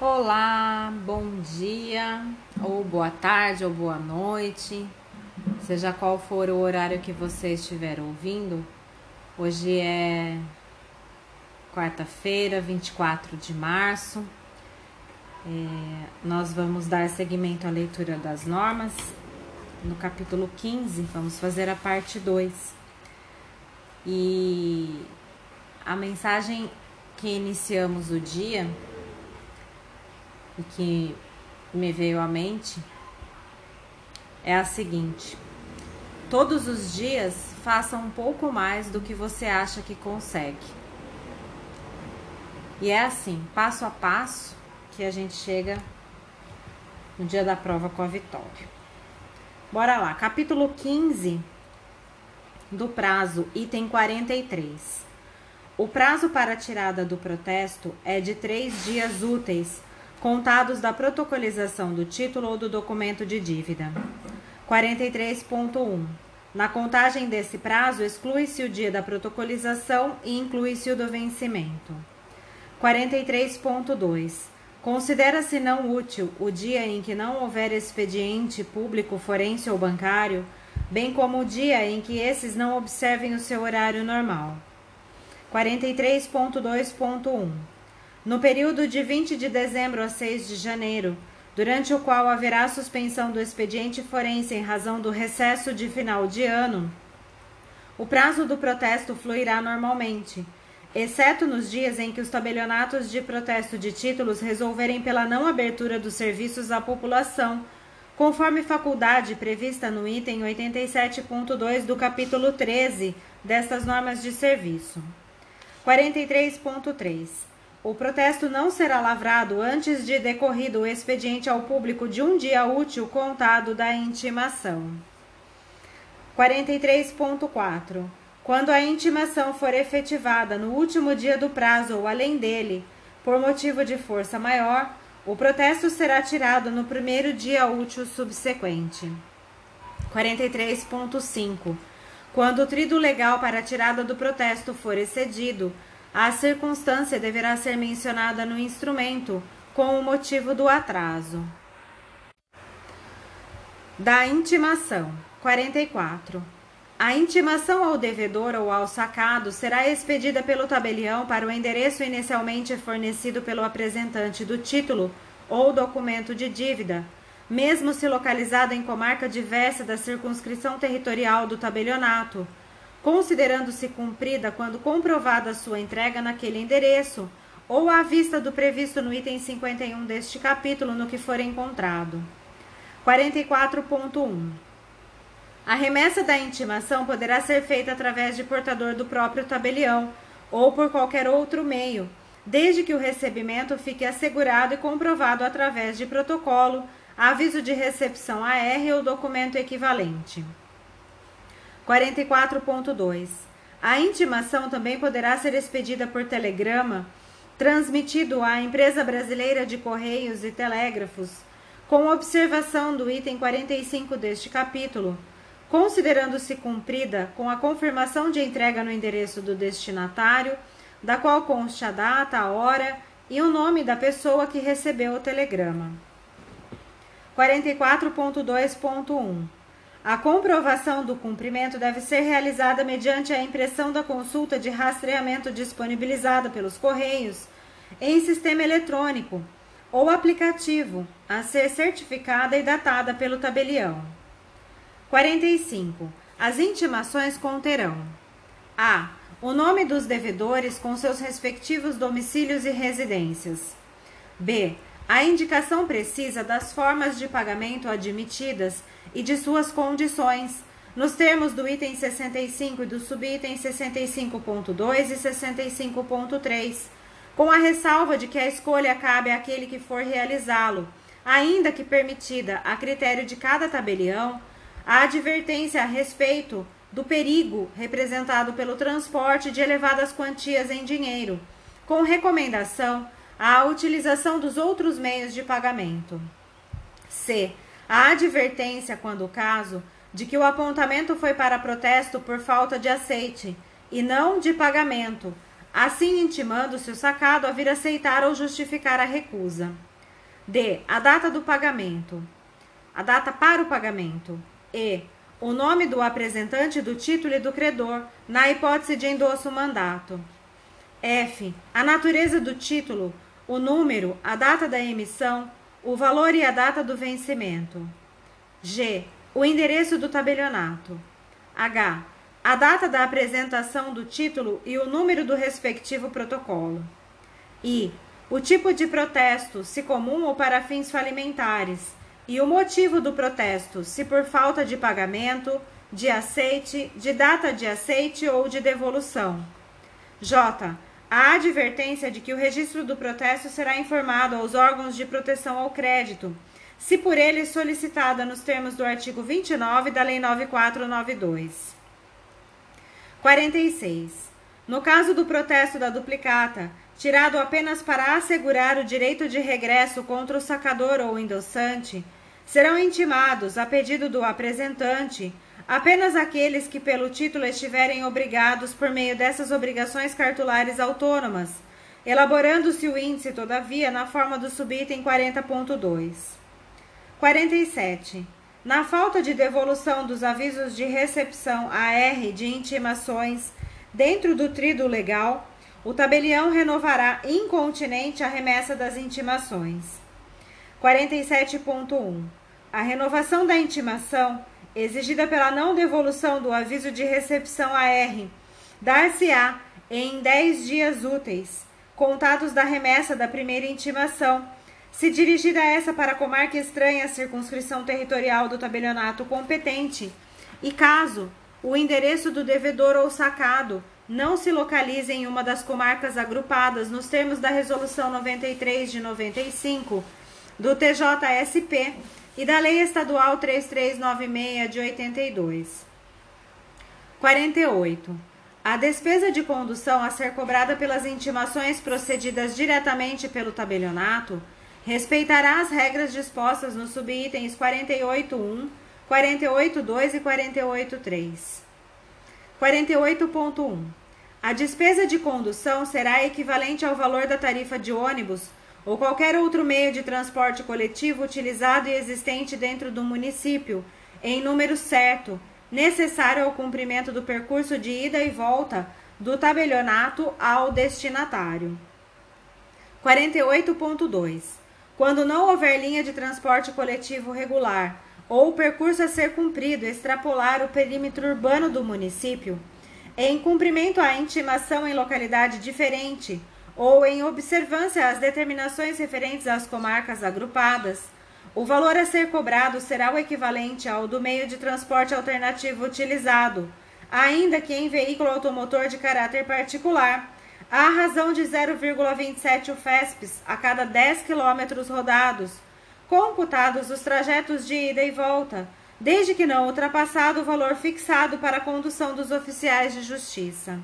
Olá, bom dia, ou boa tarde, ou boa noite, seja qual for o horário que você estiver ouvindo. Hoje é quarta-feira, 24 de março. É, nós vamos dar seguimento à leitura das normas. No capítulo 15, vamos fazer a parte 2. E a mensagem que iniciamos o dia e que me veio à mente é a seguinte: todos os dias faça um pouco mais do que você acha que consegue. E é assim, passo a passo, que a gente chega no dia da prova com a vitória. Bora lá, capítulo 15 do prazo, item 43. O prazo para a tirada do protesto é de três dias úteis contados da protocolização do título ou do documento de dívida. 43.1. Na contagem desse prazo, exclui-se o dia da protocolização e inclui-se o do vencimento. 43.2. Considera-se não útil o dia em que não houver expediente público, forense ou bancário, bem como o dia em que esses não observem o seu horário normal. 43.2.1 no período de 20 de dezembro a 6 de janeiro, durante o qual haverá suspensão do expediente forense em razão do recesso de final de ano, o prazo do protesto fluirá normalmente, exceto nos dias em que os tabelionatos de protesto de títulos resolverem pela não abertura dos serviços à população, conforme faculdade prevista no item 87.2 do capítulo 13 destas normas de serviço. 43.3 o protesto não será lavrado antes de decorrido o expediente ao público de um dia útil contado da intimação. 43.4. Quando a intimação for efetivada no último dia do prazo ou além dele, por motivo de força maior, o protesto será tirado no primeiro dia útil subsequente. 43.5. Quando o trido legal para a tirada do protesto for excedido, a circunstância deverá ser mencionada no instrumento com o motivo do atraso. Da intimação 44. A intimação ao devedor ou ao sacado será expedida pelo tabelião para o endereço inicialmente fornecido pelo apresentante do título ou documento de dívida, mesmo se localizado em comarca diversa da circunscrição territorial do tabelionato considerando-se cumprida quando comprovada sua entrega naquele endereço ou à vista do previsto no item 51 deste capítulo no que for encontrado. 44.1 A remessa da intimação poderá ser feita através de portador do próprio tabelião ou por qualquer outro meio, desde que o recebimento fique assegurado e comprovado através de protocolo, aviso de recepção AR ou documento equivalente. 44.2. A intimação também poderá ser expedida por telegrama, transmitido à Empresa Brasileira de Correios e Telégrafos, com observação do item 45 deste capítulo, considerando-se cumprida com a confirmação de entrega no endereço do destinatário, da qual conste a data, a hora e o nome da pessoa que recebeu o telegrama. 44.2.1 a comprovação do cumprimento deve ser realizada mediante a impressão da consulta de rastreamento disponibilizada pelos Correios em sistema eletrônico ou aplicativo, a ser certificada e datada pelo tabelião. 45. As intimações conterão: a. O nome dos devedores com seus respectivos domicílios e residências. b. A indicação precisa das formas de pagamento admitidas e de suas condições, nos termos do item 65 e do subitem 65.2 e 65.3, com a ressalva de que a escolha cabe àquele que for realizá-lo, ainda que permitida, a critério de cada tabelião, a advertência a respeito do perigo representado pelo transporte de elevadas quantias em dinheiro, com recomendação à utilização dos outros meios de pagamento. C a advertência, quando o caso, de que o apontamento foi para protesto por falta de aceite e não de pagamento, assim intimando-se o sacado a vir aceitar ou justificar a recusa. D. A data do pagamento. A data para o pagamento. E. O nome do apresentante do título e do credor, na hipótese de endosso mandato. F. A natureza do título, o número, a data da emissão, o valor e a data do vencimento. G. O endereço do tabelionato. H. A data da apresentação do título e o número do respectivo protocolo. I. O tipo de protesto, se comum ou para fins falimentares, e o motivo do protesto, se por falta de pagamento, de aceite, de data de aceite ou de devolução. J. A advertência de que o registro do protesto será informado aos órgãos de proteção ao crédito, se por eles solicitada nos termos do artigo 29 da Lei 9492. 46. No caso do protesto da duplicata, tirado apenas para assegurar o direito de regresso contra o sacador ou endossante, serão intimados, a pedido do apresentante, apenas aqueles que pelo título estiverem obrigados por meio dessas obrigações cartulares autônomas, elaborando-se o índice, todavia, na forma do subitem 40.2. 47. Na falta de devolução dos avisos de recepção AR de intimações dentro do trido legal, o tabelião renovará incontinente a remessa das intimações. 47.1. A renovação da intimação, exigida pela não devolução do aviso de recepção AR, dar-se-á em 10 dias úteis, contados da remessa da primeira intimação, se dirigir a essa para a comarca estranha à circunscrição territorial do tabelionato competente, e caso o endereço do devedor ou sacado não se localiza em uma das comarcas agrupadas nos termos da Resolução 93 de 95 do TJSP e da Lei Estadual 3396 de 82. 48. A despesa de condução a ser cobrada pelas intimações procedidas diretamente pelo tabelionato respeitará as regras dispostas nos subitens 48.1, 48.2 e 48.3. 48.1. A despesa de condução será equivalente ao valor da tarifa de ônibus ou qualquer outro meio de transporte coletivo utilizado e existente dentro do município, em número certo, necessário ao cumprimento do percurso de ida e volta do tabelionato ao destinatário. 48.2. Quando não houver linha de transporte coletivo regular ou o percurso a ser cumprido extrapolar o perímetro urbano do município, em cumprimento à intimação em localidade diferente ou em observância às determinações referentes às comarcas agrupadas, o valor a ser cobrado será o equivalente ao do meio de transporte alternativo utilizado, ainda que em veículo automotor de caráter particular, à razão de 0,27 UFESPs a cada 10 quilômetros rodados, computados os trajetos de ida e volta, desde que não ultrapassado o valor fixado para a condução dos oficiais de justiça.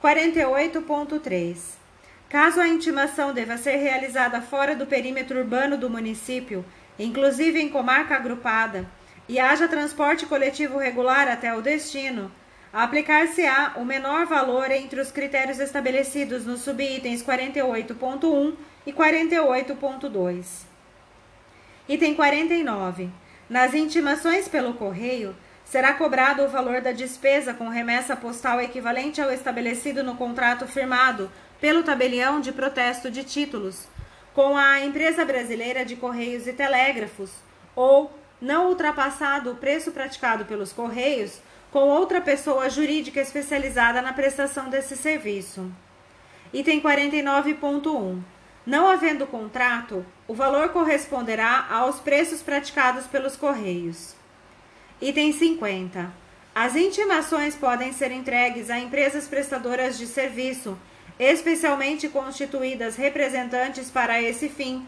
48.3. Caso a intimação deva ser realizada fora do perímetro urbano do município, inclusive em comarca agrupada, e haja transporte coletivo regular até o destino, aplicar-se-á o menor valor entre os critérios estabelecidos nos subitens 48.1 e 48.2. Item 49. Nas intimações pelo correio, será cobrado o valor da despesa com remessa postal equivalente ao estabelecido no contrato firmado pelo tabelião de protesto de títulos com a Empresa Brasileira de Correios e Telégrafos, ou não ultrapassado o preço praticado pelos Correios com outra pessoa jurídica especializada na prestação desse serviço. Item 49.1. Não havendo contrato, o valor corresponderá aos preços praticados pelos Correios. Item 50. As intimações podem ser entregues a empresas prestadoras de serviço, especialmente constituídas representantes para esse fim,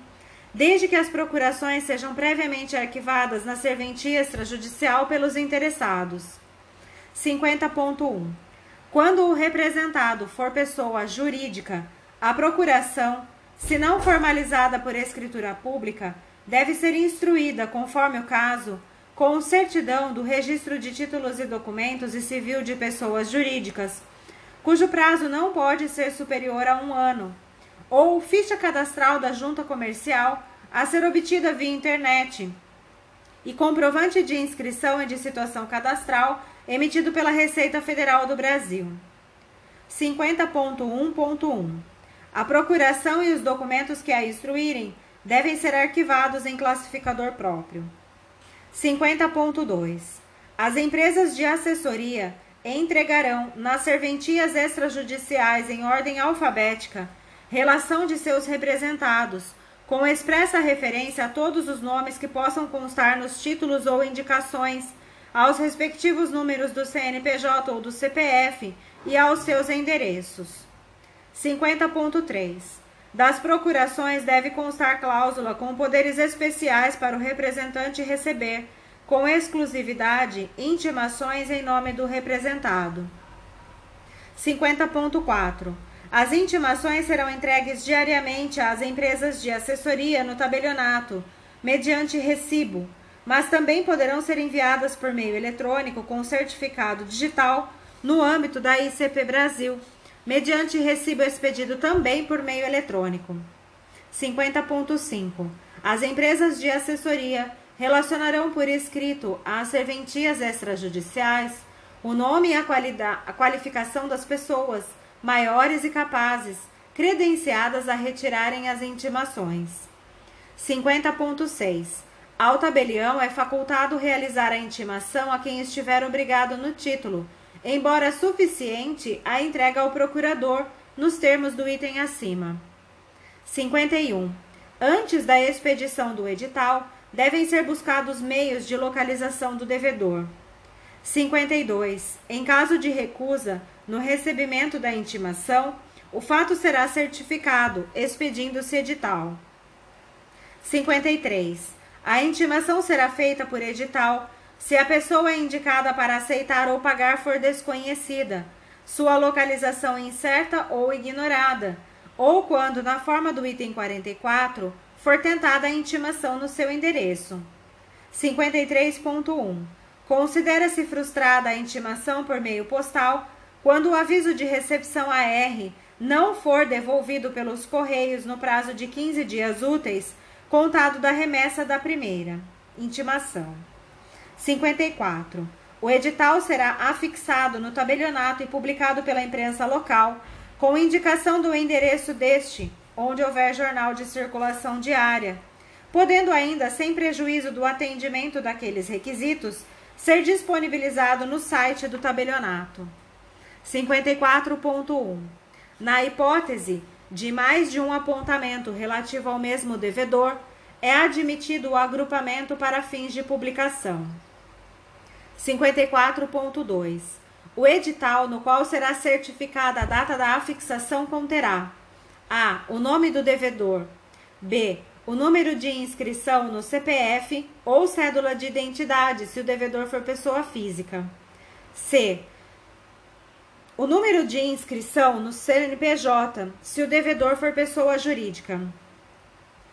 desde que as procurações sejam previamente arquivadas na serventia extrajudicial pelos interessados. 50.1. Quando o representado for pessoa jurídica, a procuração se não formalizada por escritura pública, deve ser instruída, conforme o caso, com certidão do registro de títulos e documentos e civil de pessoas jurídicas, cujo prazo não pode ser superior a um ano, ou ficha cadastral da junta comercial, a ser obtida via internet e comprovante de inscrição e de situação cadastral emitido pela Receita Federal do Brasil. 50.1.1 A procuração e os documentos que a instruírem devem ser arquivados em classificador próprio. 50.2 As empresas de assessoria entregarão nas serventias extrajudiciais em ordem alfabética relação de seus representados, com expressa referência a todos os nomes que possam constar nos títulos ou indicações, aos respectivos números do CNPJ ou do CPF e aos seus endereços. 50.3. Das procurações deve constar cláusula com poderes especiais para o representante receber, com exclusividade, intimações em nome do representado. 50.4. As intimações serão entregues diariamente às empresas de assessoria no tabelionato, mediante recibo, mas também poderão ser enviadas por meio eletrônico com certificado digital no âmbito da ICP Brasil, mediante recibo expedido também por meio eletrônico. 50.5. As empresas de assessoria relacionarão por escrito às serventias extrajudiciais o nome e a, a qualificação das pessoas maiores e capazes, credenciadas a retirarem as intimações. 50.6. Ao tabelião é facultado realizar a intimação a quem estiver obrigado no título, embora suficiente a entrega ao procurador, nos termos do item acima. 51. Antes da expedição do edital, devem ser buscados meios de localização do devedor. 52. Em caso de recusa, no recebimento da intimação, o fato será certificado, expedindo-se edital. 53. A intimação será feita por edital se a pessoa indicada para aceitar ou pagar for desconhecida, sua localização incerta ou ignorada, ou quando, na forma do item 44, for tentada a intimação no seu endereço. 53.1. Considera-se frustrada a intimação por meio postal quando o aviso de recepção AR não for devolvido pelos Correios no prazo de 15 dias úteis, contado da remessa da primeira intimação. 54. O edital será afixado no tabelionato e publicado pela imprensa local, com indicação do endereço deste, onde houver jornal de circulação diária, podendo ainda, sem prejuízo do atendimento daqueles requisitos, ser disponibilizado no site do tabelionato. 54.1. Na hipótese de mais de um apontamento relativo ao mesmo devedor, é admitido o agrupamento para fins de publicação. 54.2. O edital no qual será certificada a data da afixação conterá: a. o nome do devedor, b. o número de inscrição no CPF ou cédula de identidade, se o devedor for pessoa física, c o número de inscrição no CNPJ, se o devedor for pessoa jurídica.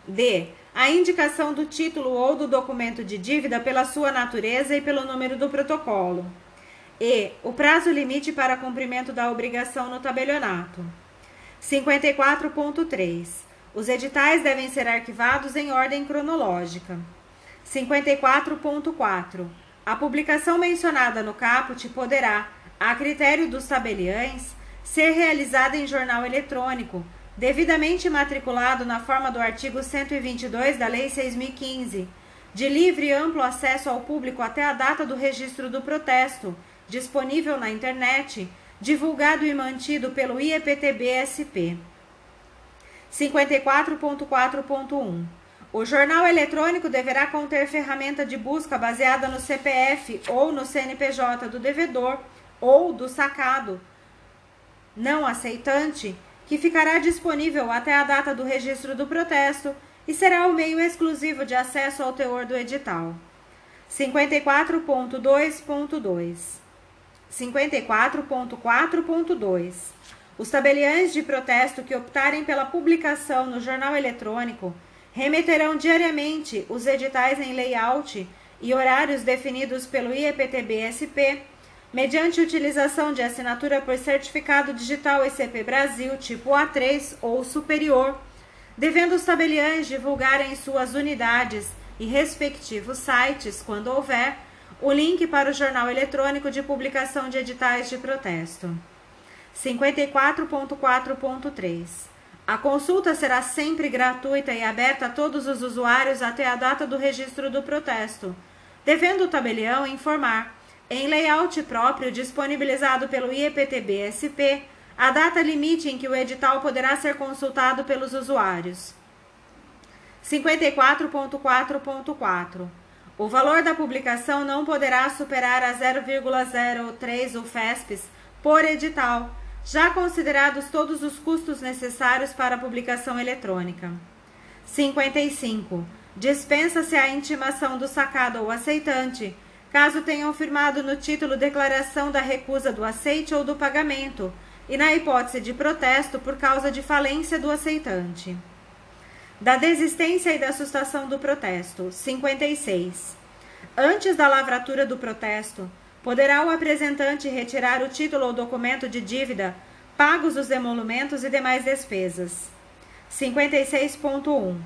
D. A indicação do título ou do documento de dívida pela sua natureza e pelo número do protocolo. E. O prazo limite para cumprimento da obrigação no tabelionato. 54.3. Os editais devem ser arquivados em ordem cronológica. 54.4. A publicação mencionada no caput poderá, a critério dos tabeliães, ser realizada em jornal eletrônico, devidamente matriculado na forma do artigo 122 da Lei 6015, de livre e amplo acesso ao público até a data do registro do protesto, disponível na internet, divulgado e mantido pelo IEPTB-SP. 54.4.1 O jornal eletrônico deverá conter ferramenta de busca baseada no CPF ou no CNPJ do devedor ou do sacado não aceitante, que ficará disponível até a data do registro do protesto e será o meio exclusivo de acesso ao teor do edital. 54.2.2 54.4.2 Os tabeliães de protesto que optarem pela publicação no jornal eletrônico remeterão diariamente os editais em layout e horários definidos pelo IEPTB-SP mediante utilização de assinatura por certificado digital ICP Brasil tipo A3 ou superior, devendo os tabeliães divulgar em suas unidades e respectivos sites, quando houver, o link para o jornal eletrônico de publicação de editais de protesto. 54.4.3 A consulta será sempre gratuita e aberta a todos os usuários até a data do registro do protesto, devendo o tabelião informar, em layout próprio disponibilizado pelo IEPTB-SP, a data limite em que o edital poderá ser consultado pelos usuários. 54.4.4 O valor da publicação não poderá superar a 0,03 UFESPs por edital, já considerados todos os custos necessários para a publicação eletrônica. 55. Dispensa-se a intimação do sacado ou aceitante, caso tenham firmado no título declaração da recusa do aceite ou do pagamento, e na hipótese de protesto por causa de falência do aceitante. Da desistência e da sustação do protesto. 56. Antes da lavratura do protesto, poderá o apresentante retirar o título ou documento de dívida, pagos os emolumentos e demais despesas. 56.1.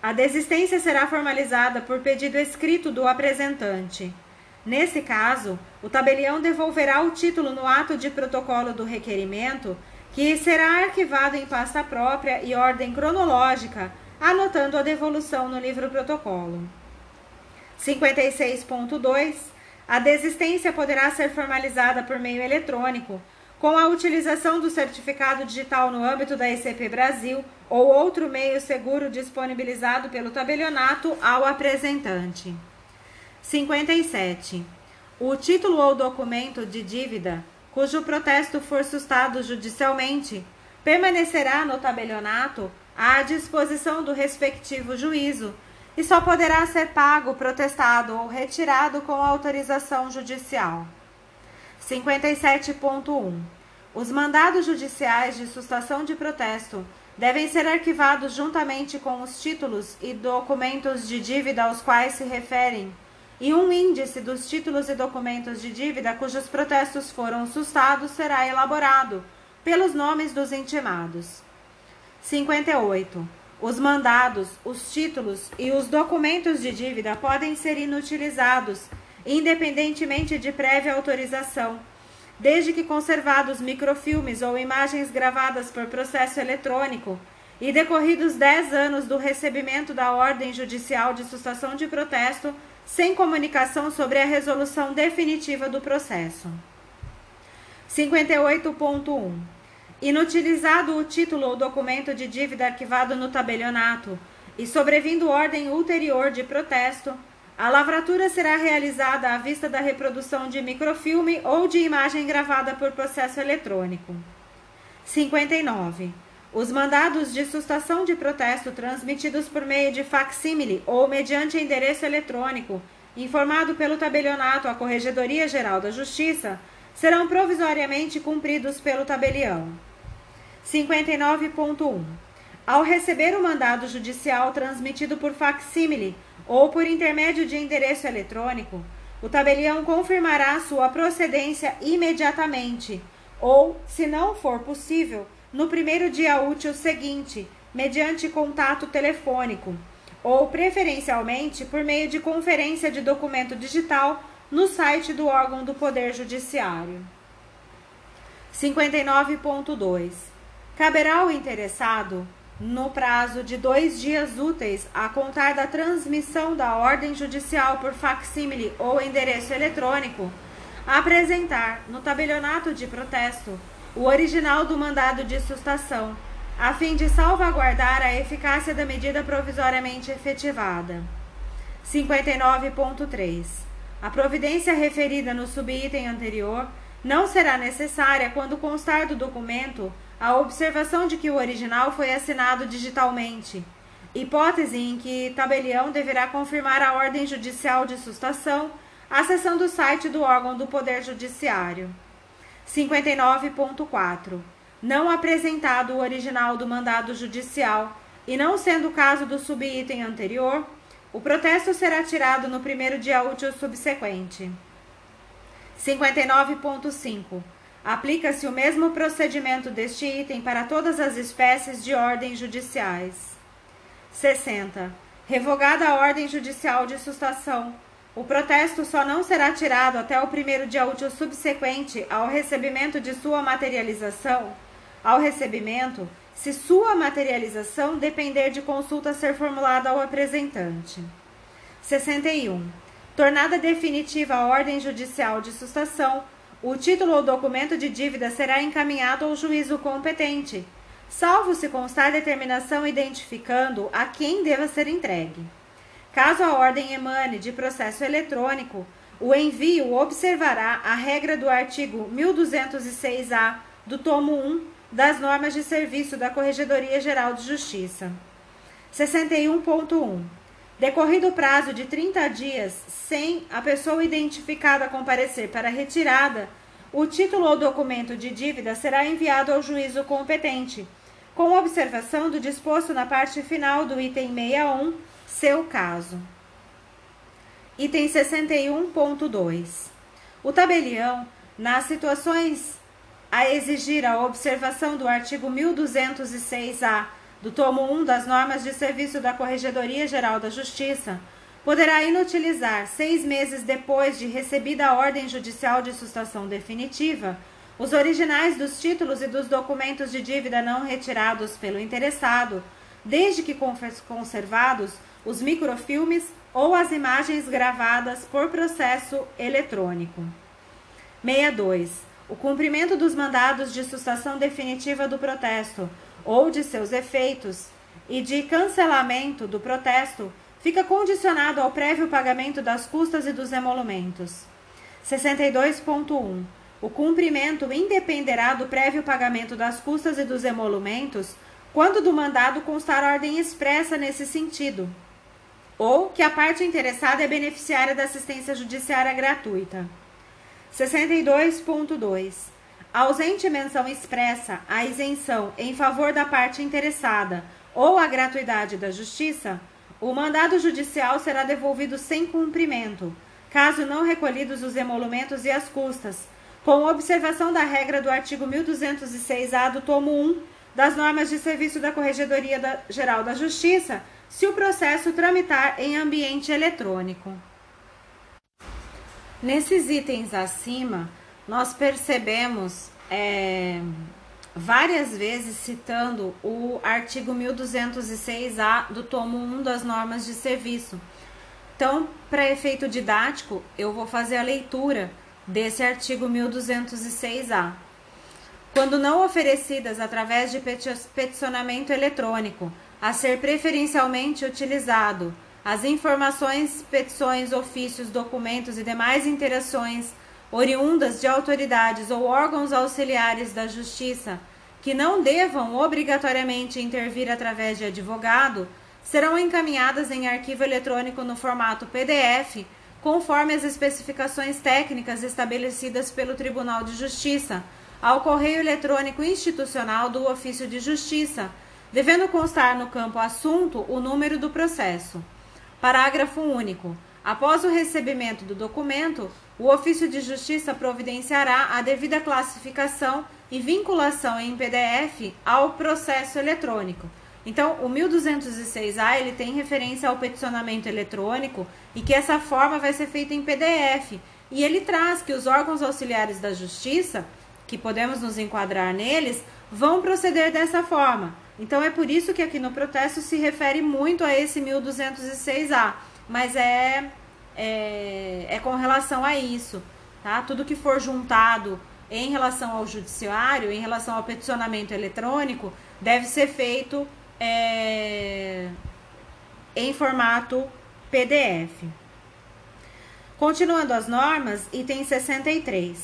A desistência será formalizada por pedido escrito do apresentante. Nesse caso, o tabelião devolverá o título no ato de protocolo do requerimento, que será arquivado em pasta própria e ordem cronológica, anotando a devolução no livro protocolo. 56.2 a desistência poderá ser formalizada por meio eletrônico, com a utilização do certificado digital no âmbito da ICP Brasil ou outro meio seguro disponibilizado pelo tabelionato ao apresentante. 57. O título ou documento de dívida cujo protesto for sustado judicialmente permanecerá no tabelionato à disposição do respectivo juízo e só poderá ser pago, protestado ou retirado com autorização judicial. 57.1. Os mandados judiciais de sustação de protesto devem ser arquivados juntamente com os títulos e documentos de dívida aos quais se referem, e um índice dos títulos e documentos de dívida cujos protestos foram sustados será elaborado pelos nomes dos intimados. 58. Os mandados, os títulos e os documentos de dívida podem ser inutilizados, independentemente de prévia autorização, desde que conservados microfilmes ou imagens gravadas por processo eletrônico e decorridos 10 anos do recebimento da ordem judicial de sustação de protesto, sem comunicação sobre a resolução definitiva do processo. 58.1 Inutilizado o título ou documento de dívida arquivado no tabelionato e sobrevindo ordem ulterior de protesto, a lavratura será realizada à vista da reprodução de microfilme ou de imagem gravada por processo eletrônico. 59. Os mandados de sustação de protesto transmitidos por meio de facsímile ou mediante endereço eletrônico, informado pelo tabelionato à Corregedoria Geral da Justiça, serão provisoriamente cumpridos pelo tabelião. 59.1. Ao receber o mandado judicial transmitido por facsímile ou por intermédio de endereço eletrônico, o tabelião confirmará sua procedência imediatamente ou, se não for possível, no primeiro dia útil seguinte, mediante contato telefônico, ou preferencialmente por meio de conferência de documento digital no site do órgão do Poder Judiciário. 59.2 Caberá ao interessado, no prazo de dois dias úteis a contar da transmissão da ordem judicial por facsímile ou endereço eletrônico, apresentar no tabelionato de protesto o original do mandado de sustação, a fim de salvaguardar a eficácia da medida provisoriamente efetivada. 59.3. A providência referida no subitem anterior não será necessária quando constar do documento a observação de que o original foi assinado digitalmente, hipótese em que tabelião deverá confirmar a ordem judicial de sustação acessando o site do órgão do Poder Judiciário. 59.4. Não apresentado o original do mandado judicial e não sendo o caso do subitem anterior, o protesto será tirado no primeiro dia útil subsequente. 59.5 Aplica-se o mesmo procedimento deste item para todas as espécies de ordens judiciais. 60. Revogada a ordem judicial de sustação, o protesto só não será tirado até o primeiro dia útil subsequente ao recebimento de sua materialização, ao recebimento, se sua materialização depender de consulta ser formulada ao apresentante. 61. Tornada definitiva a ordem judicial de sustação, o título ou documento de dívida será encaminhado ao juízo competente, salvo se constar determinação identificando a quem deva ser entregue. Caso a ordem emane de processo eletrônico, o envio observará a regra do artigo 1206-A do tomo 1 das normas de serviço da Corregedoria Geral de Justiça. 61.1. Decorrido o prazo de 30 dias sem a pessoa identificada comparecer para retirada, o título ou documento de dívida será enviado ao juízo competente, com observação do disposto na parte final do item 61 seu caso. Item 61.2. O tabelião, nas situações a exigir a observação do artigo 1206-A do tomo 1 das normas de serviço da Corregedoria Geral da Justiça, poderá inutilizar, seis meses depois de recebida a ordem judicial de sustação definitiva, os originais dos títulos e dos documentos de dívida não retirados pelo interessado, desde que conservados os microfilmes ou as imagens gravadas por processo eletrônico. 62. O cumprimento dos mandados de sustação definitiva do protesto ou de seus efeitos e de cancelamento do protesto fica condicionado ao prévio pagamento das custas e dos emolumentos. 62.1. O cumprimento independerá do prévio pagamento das custas e dos emolumentos quando do mandado constar ordem expressa nesse sentido ou que a parte interessada é beneficiária da assistência judiciária gratuita. 62.2. Ausente menção expressa a isenção em favor da parte interessada ou a gratuidade da justiça, o mandado judicial será devolvido sem cumprimento, caso não recolhidos os emolumentos e as custas, com observação da regra do artigo 1206-A do tomo 1 das normas de serviço da Corregedoria Geral da Justiça, se o processo tramitar em ambiente eletrônico. Nesses itens acima, nós percebemos é, várias vezes citando o artigo 1206-A do tomo 1 das normas de serviço. Então, para efeito didático, eu vou fazer a leitura desse artigo 1206-A. Quando não oferecidas através de peticionamento eletrônico, a ser preferencialmente utilizado. As informações, petições, ofícios, documentos e demais interações oriundas de autoridades ou órgãos auxiliares da Justiça que não devam obrigatoriamente intervir através de advogado serão encaminhadas em arquivo eletrônico no formato PDF, conforme as especificações técnicas estabelecidas pelo Tribunal de Justiça, ao correio eletrônico institucional do Ofício de Justiça devendo constar no campo assunto o número do processo. Parágrafo único. Após o recebimento do documento, o ofício de justiça providenciará a devida classificação e vinculação em PDF ao processo eletrônico. Então, o 1206A ele tem referência ao peticionamento eletrônico e que essa forma vai ser feita em PDF. E ele traz que os órgãos auxiliares da justiça, que podemos nos enquadrar neles, vão proceder dessa forma. Então é por isso que aqui no protesto se refere muito a esse 1206A, mas é, é, é com relação a isso, tá? Tudo que for juntado em relação ao judiciário, em relação ao peticionamento eletrônico, deve ser feito é, em formato PDF. Continuando as normas, item 63.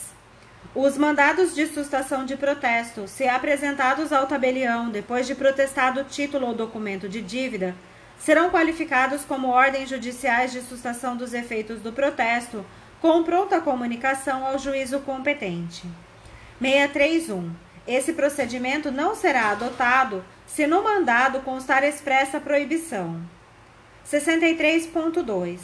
Os mandados de sustação de protesto, se apresentados ao tabelião depois de protestado título ou documento de dívida, serão qualificados como ordens judiciais de sustação dos efeitos do protesto, com pronta comunicação ao juízo competente. 631. Esse procedimento não será adotado se no mandado constar expressa proibição. 63.2.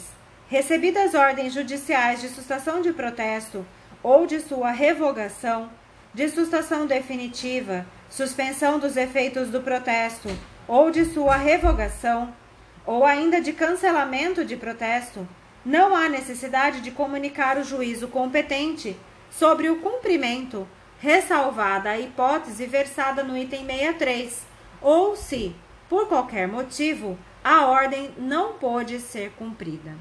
Recebidas ordens judiciais de sustação de protesto, ou de sua revogação, de sustação definitiva, suspensão dos efeitos do protesto ou de sua revogação, ou ainda de cancelamento de protesto, não há necessidade de comunicar o juízo competente sobre o cumprimento, ressalvada a hipótese versada no item 63, ou se, por qualquer motivo, a ordem não pôde ser cumprida.